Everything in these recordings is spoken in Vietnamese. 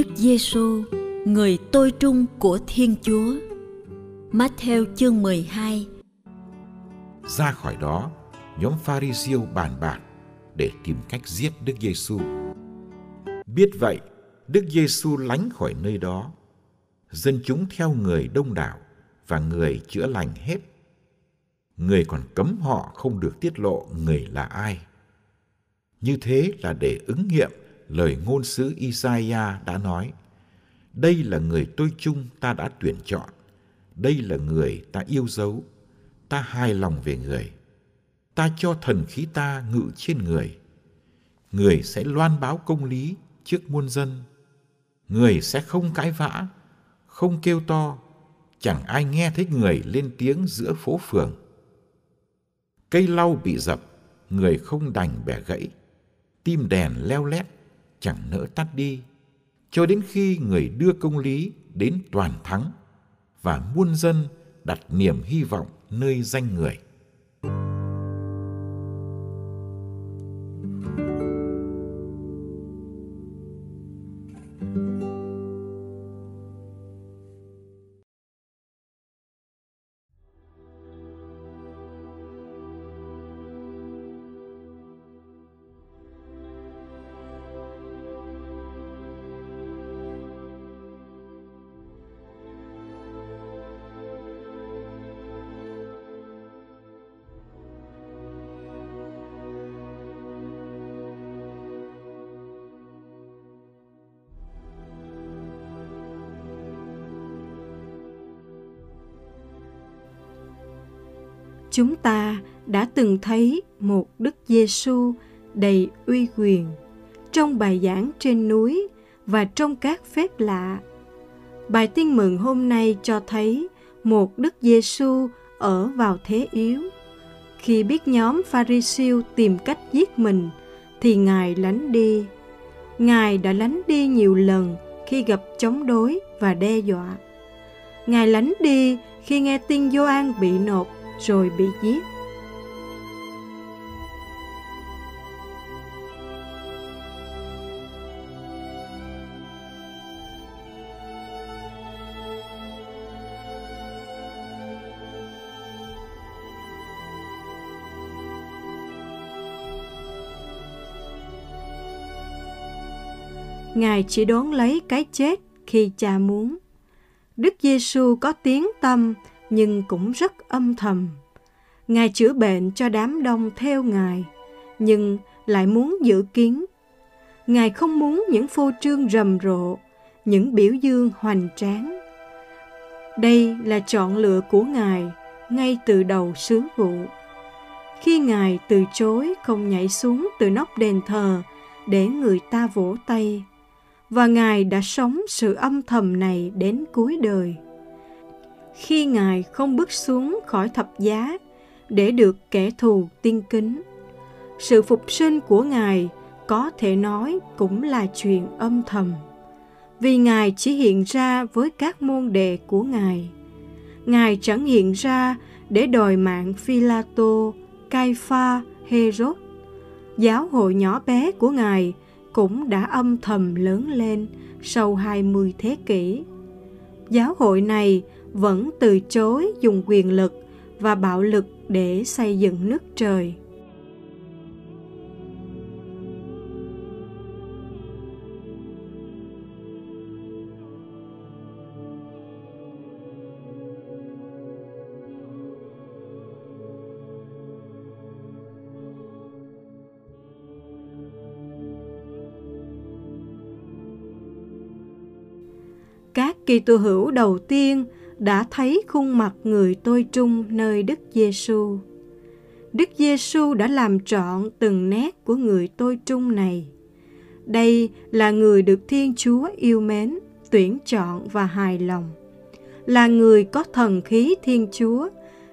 Đức Giêsu, người tôi trung của Thiên Chúa. Matthew chương 12 Ra khỏi đó, nhóm Pharisêu bàn bạc để tìm cách giết Đức Giêsu. Biết vậy, Đức Giêsu lánh khỏi nơi đó. Dân chúng theo người đông đảo và người chữa lành hết. Người còn cấm họ không được tiết lộ người là ai. Như thế là để ứng nghiệm lời ngôn sứ Isaiah đã nói, đây là người tôi chung ta đã tuyển chọn, đây là người ta yêu dấu, ta hài lòng về người. Ta cho thần khí ta ngự trên người. Người sẽ loan báo công lý trước muôn dân. Người sẽ không cãi vã, không kêu to, chẳng ai nghe thấy người lên tiếng giữa phố phường. Cây lau bị dập, người không đành bẻ gãy. Tim đèn leo lét, chẳng nỡ tắt đi. Cho đến khi người đưa công lý đến toàn thắng và muôn dân đặt niềm hy vọng nơi danh người. Chúng ta đã từng thấy một Đức Giêsu đầy uy quyền trong bài giảng trên núi và trong các phép lạ. Bài tin mừng hôm nay cho thấy một Đức Giêsu ở vào thế yếu. Khi biết nhóm Pharisêu tìm cách giết mình, thì Ngài lánh đi. Ngài đã lánh đi nhiều lần khi gặp chống đối và đe dọa. Ngài lánh đi khi nghe tin Gioan bị nộp rồi bị giết. Ngài chỉ đón lấy cái chết khi cha muốn. Đức Giêsu có tiếng tâm nhưng cũng rất âm thầm. Ngài chữa bệnh cho đám đông theo Ngài, nhưng lại muốn giữ kiến. Ngài không muốn những phô trương rầm rộ, những biểu dương hoành tráng. Đây là chọn lựa của Ngài ngay từ đầu sứ vụ. Khi Ngài từ chối không nhảy xuống từ nóc đền thờ để người ta vỗ tay, và Ngài đã sống sự âm thầm này đến cuối đời khi Ngài không bước xuống khỏi thập giá để được kẻ thù tiên kính. Sự phục sinh của Ngài có thể nói cũng là chuyện âm thầm. Vì Ngài chỉ hiện ra với các môn đệ của Ngài. Ngài chẳng hiện ra để đòi mạng Phi-la-tô, Cai-pha, Herod. giáo hội nhỏ bé của Ngài cũng đã âm thầm lớn lên sau 20 thế kỷ. Giáo hội này vẫn từ chối dùng quyền lực và bạo lực để xây dựng nước trời. các Kitô hữu đầu tiên đã thấy khuôn mặt người tôi trung nơi Đức Giêsu. Đức Giêsu đã làm trọn từng nét của người tôi trung này. Đây là người được Thiên Chúa yêu mến, tuyển chọn và hài lòng. Là người có thần khí Thiên Chúa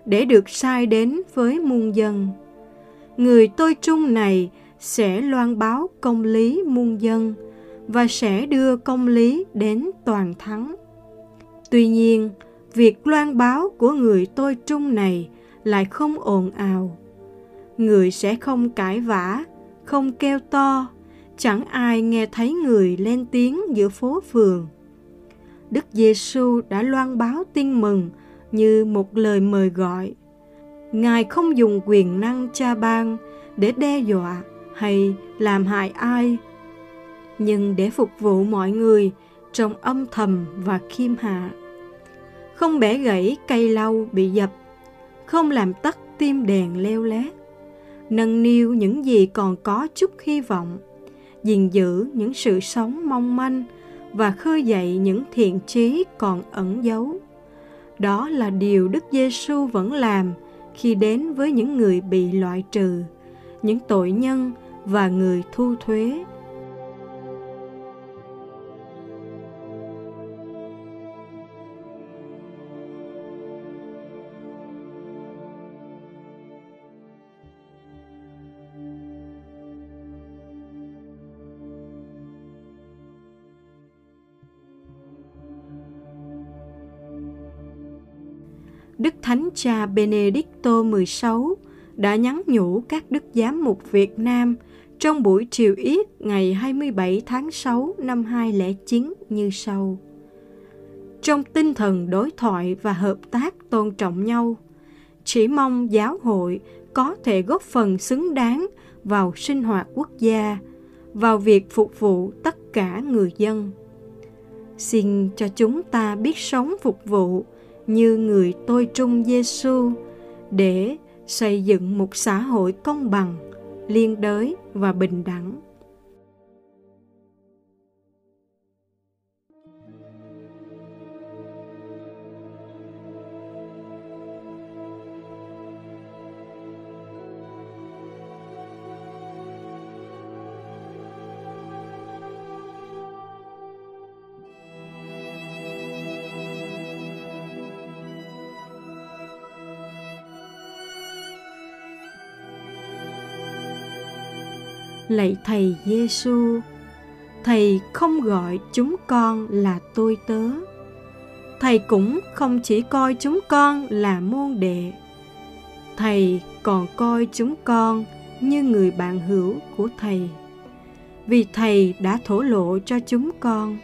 để được sai đến với muôn dân. Người tôi trung này sẽ loan báo công lý muôn dân và sẽ đưa công lý đến toàn thắng. Tuy nhiên, việc loan báo của người tôi trung này lại không ồn ào. Người sẽ không cãi vã, không kêu to, chẳng ai nghe thấy người lên tiếng giữa phố phường. Đức Giêsu đã loan báo tin mừng như một lời mời gọi. Ngài không dùng quyền năng cha ban để đe dọa hay làm hại ai, nhưng để phục vụ mọi người trong âm thầm và khiêm hạ không bẻ gãy cây lau bị dập, không làm tắt tim đèn leo lét, nâng niu những gì còn có chút hy vọng, gìn giữ những sự sống mong manh và khơi dậy những thiện trí còn ẩn giấu. Đó là điều Đức Giêsu vẫn làm khi đến với những người bị loại trừ, những tội nhân và người thu thuế Đức Thánh Cha Benedicto XVI đã nhắn nhủ các đức giám mục Việt Nam trong buổi triều yết ngày 27 tháng 6 năm 2009 như sau. Trong tinh thần đối thoại và hợp tác tôn trọng nhau, chỉ mong giáo hội có thể góp phần xứng đáng vào sinh hoạt quốc gia, vào việc phục vụ tất cả người dân. Xin cho chúng ta biết sống phục vụ như người tôi trung Giêsu để xây dựng một xã hội công bằng, liên đới và bình đẳng. Lạy thầy Giêsu, thầy không gọi chúng con là tôi tớ. Thầy cũng không chỉ coi chúng con là môn đệ. Thầy còn coi chúng con như người bạn hữu của thầy. Vì thầy đã thổ lộ cho chúng con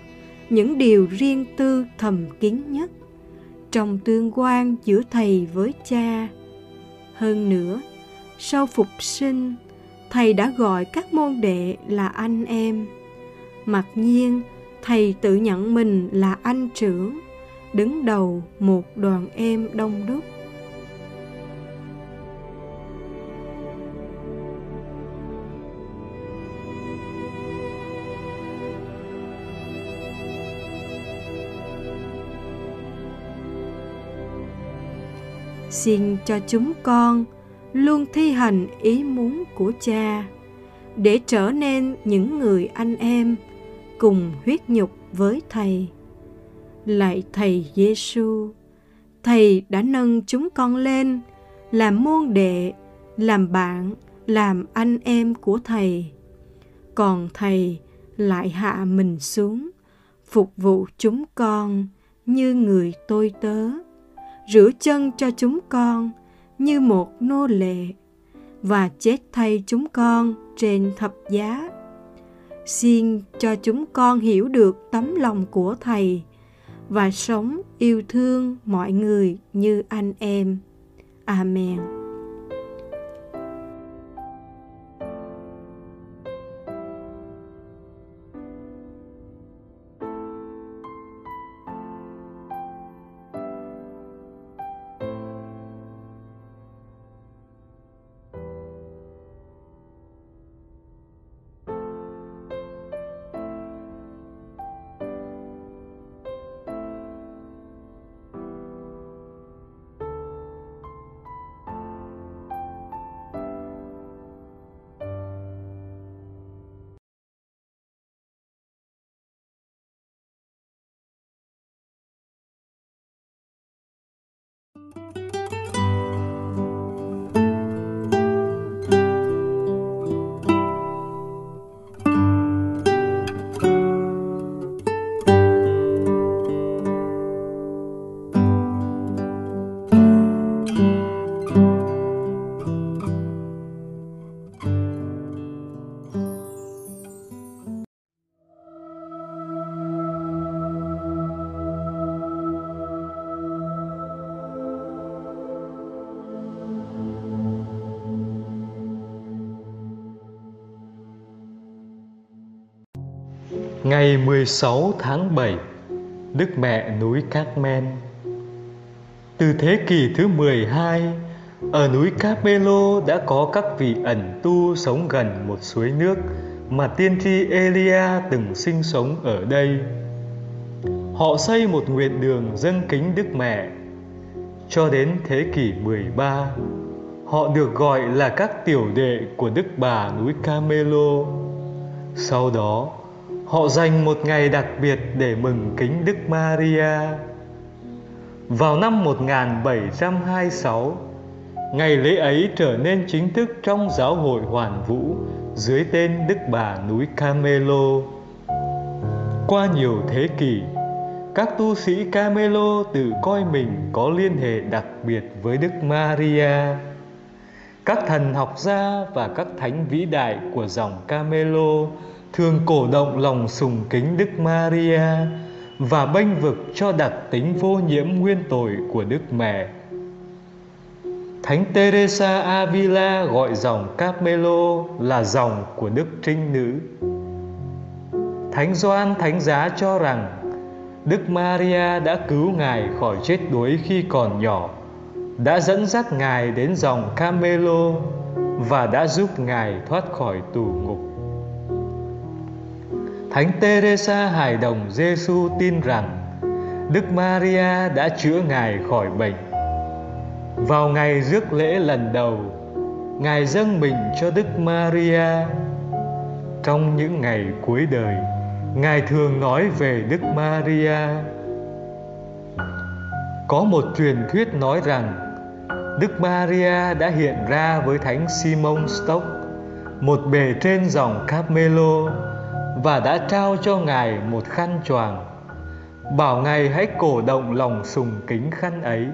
những điều riêng tư thầm kín nhất trong tương quan giữa thầy với cha. Hơn nữa, sau phục sinh, thầy đã gọi các môn đệ là anh em. Mặc nhiên, thầy tự nhận mình là anh trưởng, đứng đầu một đoàn em đông đúc. Xin cho chúng con luôn thi hành ý muốn của cha, để trở nên những người anh em cùng huyết nhục với thầy. Lại thầy giêsu thầy đã nâng chúng con lên làm môn đệ, làm bạn, làm anh em của thầy. Còn thầy lại hạ mình xuống, phục vụ chúng con như người tôi tớ, rửa chân cho chúng con như một nô lệ và chết thay chúng con trên thập giá. Xin cho chúng con hiểu được tấm lòng của Thầy và sống yêu thương mọi người như anh em. Amen. 16 tháng 7 Đức Mẹ núi Carmen Từ thế kỷ thứ 12 Ở núi Carmelo đã có các vị ẩn tu sống gần một suối nước Mà tiên tri Elia từng sinh sống ở đây. Họ xây một nguyện đường dâng kính Đức Mẹ. Cho đến thế kỷ 13 Họ được gọi là các tiểu đệ của Đức Bà núi Carmelo Sau đó họ dành một ngày đặc biệt để mừng kính Đức Maria. Vào năm 1726, ngày lễ ấy trở nên chính thức trong giáo hội Hoàn Vũ dưới tên Đức Bà núi Camelo. Qua nhiều thế kỷ, các tu sĩ Camelo tự coi mình có liên hệ đặc biệt với Đức Maria. Các thần học gia và các thánh vĩ đại của dòng Camelo thường cổ động lòng sùng kính Đức Maria và bênh vực cho đặc tính vô nhiễm nguyên tội của Đức Mẹ. Thánh Teresa Avila gọi dòng Carmelo là dòng của Đức Trinh Nữ. Thánh Gioan Thánh Giá cho rằng Đức Maria đã cứu Ngài khỏi chết đuối khi còn nhỏ, đã dẫn dắt Ngài đến dòng Carmelo và đã giúp Ngài thoát khỏi tù ngục. Thánh Teresa hài đồng Giêsu tin rằng Đức Maria đã chữa Ngài khỏi bệnh. Vào ngày rước lễ lần đầu, Ngài dâng mình cho Đức Maria. Trong những ngày cuối đời, Ngài thường nói về Đức Maria. Có một truyền thuyết nói rằng Đức Maria đã hiện ra với Thánh Simon Stock, một bề trên dòng Carmelo và đã trao cho ngài một khăn choàng. Bảo ngài hãy cổ động lòng sùng kính khăn ấy.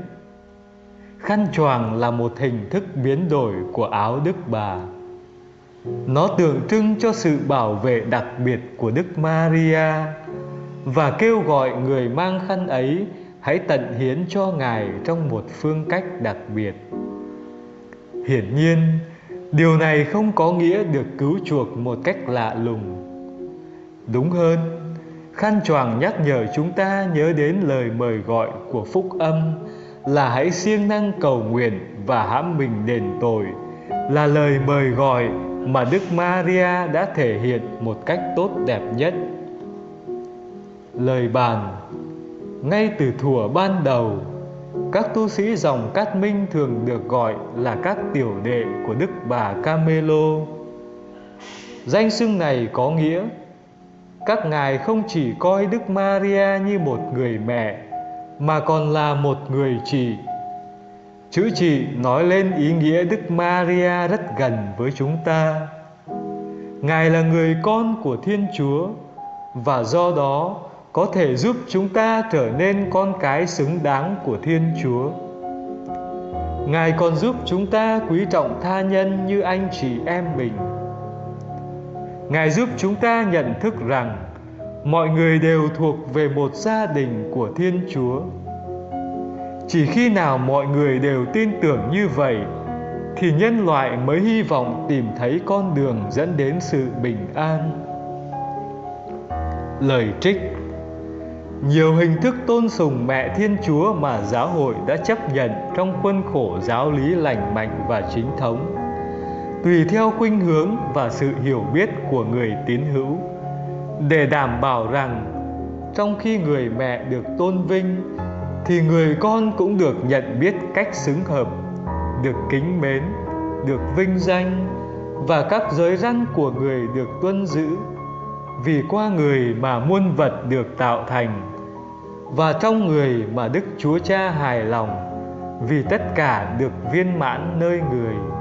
Khăn choàng là một hình thức biến đổi của áo đức bà. Nó tượng trưng cho sự bảo vệ đặc biệt của đức maria và kêu gọi người mang khăn ấy hãy tận hiến cho ngài trong một phương cách đặc biệt. Hiển nhiên, điều này không có nghĩa được cứu chuộc một cách lạ lùng. Đúng hơn, khăn choàng nhắc nhở chúng ta nhớ đến lời mời gọi của phúc âm là hãy siêng năng cầu nguyện và hãm mình đền tội là lời mời gọi mà Đức Maria đã thể hiện một cách tốt đẹp nhất. Lời bàn Ngay từ thuở ban đầu, các tu sĩ dòng Cát Minh thường được gọi là các tiểu đệ của Đức Bà Camelo. Danh xưng này có nghĩa các ngài không chỉ coi Đức Maria như một người mẹ, mà còn là một người chị. Chữ chị nói lên ý nghĩa Đức Maria rất gần với chúng ta. Ngài là người con của Thiên Chúa, và do đó có thể giúp chúng ta trở nên con cái xứng đáng của Thiên Chúa. Ngài còn giúp chúng ta quý trọng tha nhân như anh chị em mình Ngài giúp chúng ta nhận thức rằng mọi người đều thuộc về một gia đình của Thiên Chúa. Chỉ khi nào mọi người đều tin tưởng như vậy thì nhân loại mới hy vọng tìm thấy con đường dẫn đến sự bình an. Lời trích nhiều hình thức tôn sùng mẹ Thiên Chúa mà giáo hội đã chấp nhận trong khuôn khổ giáo lý lành mạnh và chính thống, tùy theo khuynh hướng và sự hiểu biết của người tín hữu, để đảm bảo rằng trong khi người mẹ được tôn vinh thì người con cũng được nhận biết cách xứng hợp, được kính mến, được vinh danh và các giới răn của người được tuân giữ vì qua người mà muôn vật được tạo thành và trong người mà Đức Chúa Cha hài lòng vì tất cả được viên mãn nơi người.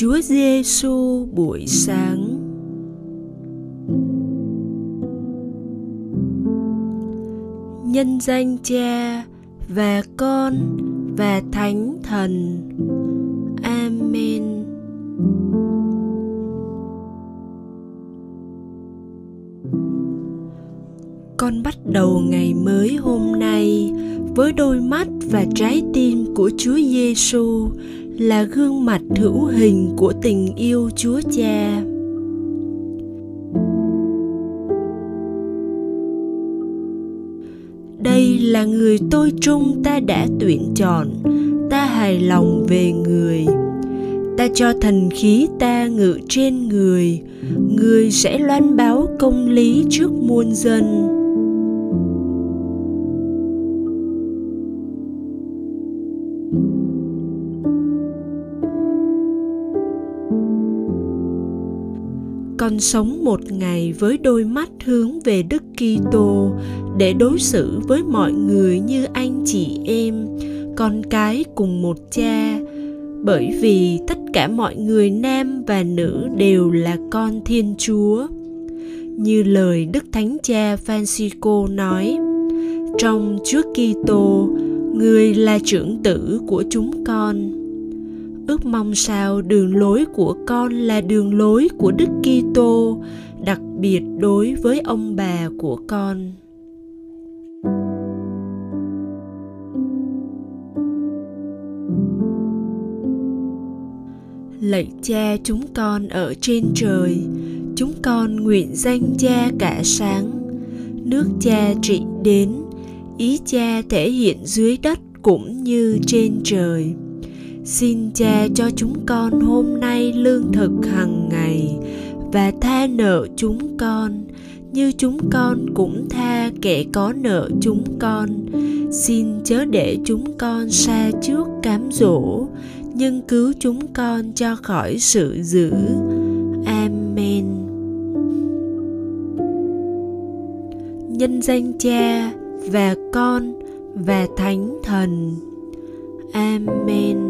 Chúa Giêsu buổi sáng nhân danh Cha và Con và Thánh Thần. Amen. con bắt đầu ngày mới hôm nay với đôi mắt và trái tim của Chúa Giêsu là gương mặt hữu hình của tình yêu Chúa Cha. Đây là người tôi trung ta đã tuyển chọn, ta hài lòng về người. Ta cho thần khí ta ngự trên người, người sẽ loan báo công lý trước muôn dân con sống một ngày với đôi mắt hướng về Đức Kitô để đối xử với mọi người như anh chị em, con cái cùng một cha, bởi vì tất cả mọi người nam và nữ đều là con Thiên Chúa. Như lời Đức Thánh Cha Francisco nói, trong Chúa Kitô, người là trưởng tử của chúng con ước mong sao đường lối của con là đường lối của Đức Kitô, đặc biệt đối với ông bà của con. Lạy cha chúng con ở trên trời, chúng con nguyện danh cha cả sáng, nước cha trị đến, ý cha thể hiện dưới đất cũng như trên trời xin cha cho chúng con hôm nay lương thực hàng ngày và tha nợ chúng con, như chúng con cũng tha kẻ có nợ chúng con. Xin chớ để chúng con xa trước cám dỗ, nhưng cứu chúng con cho khỏi sự dữ. Amen. Nhân danh cha và con và thánh thần. Amen.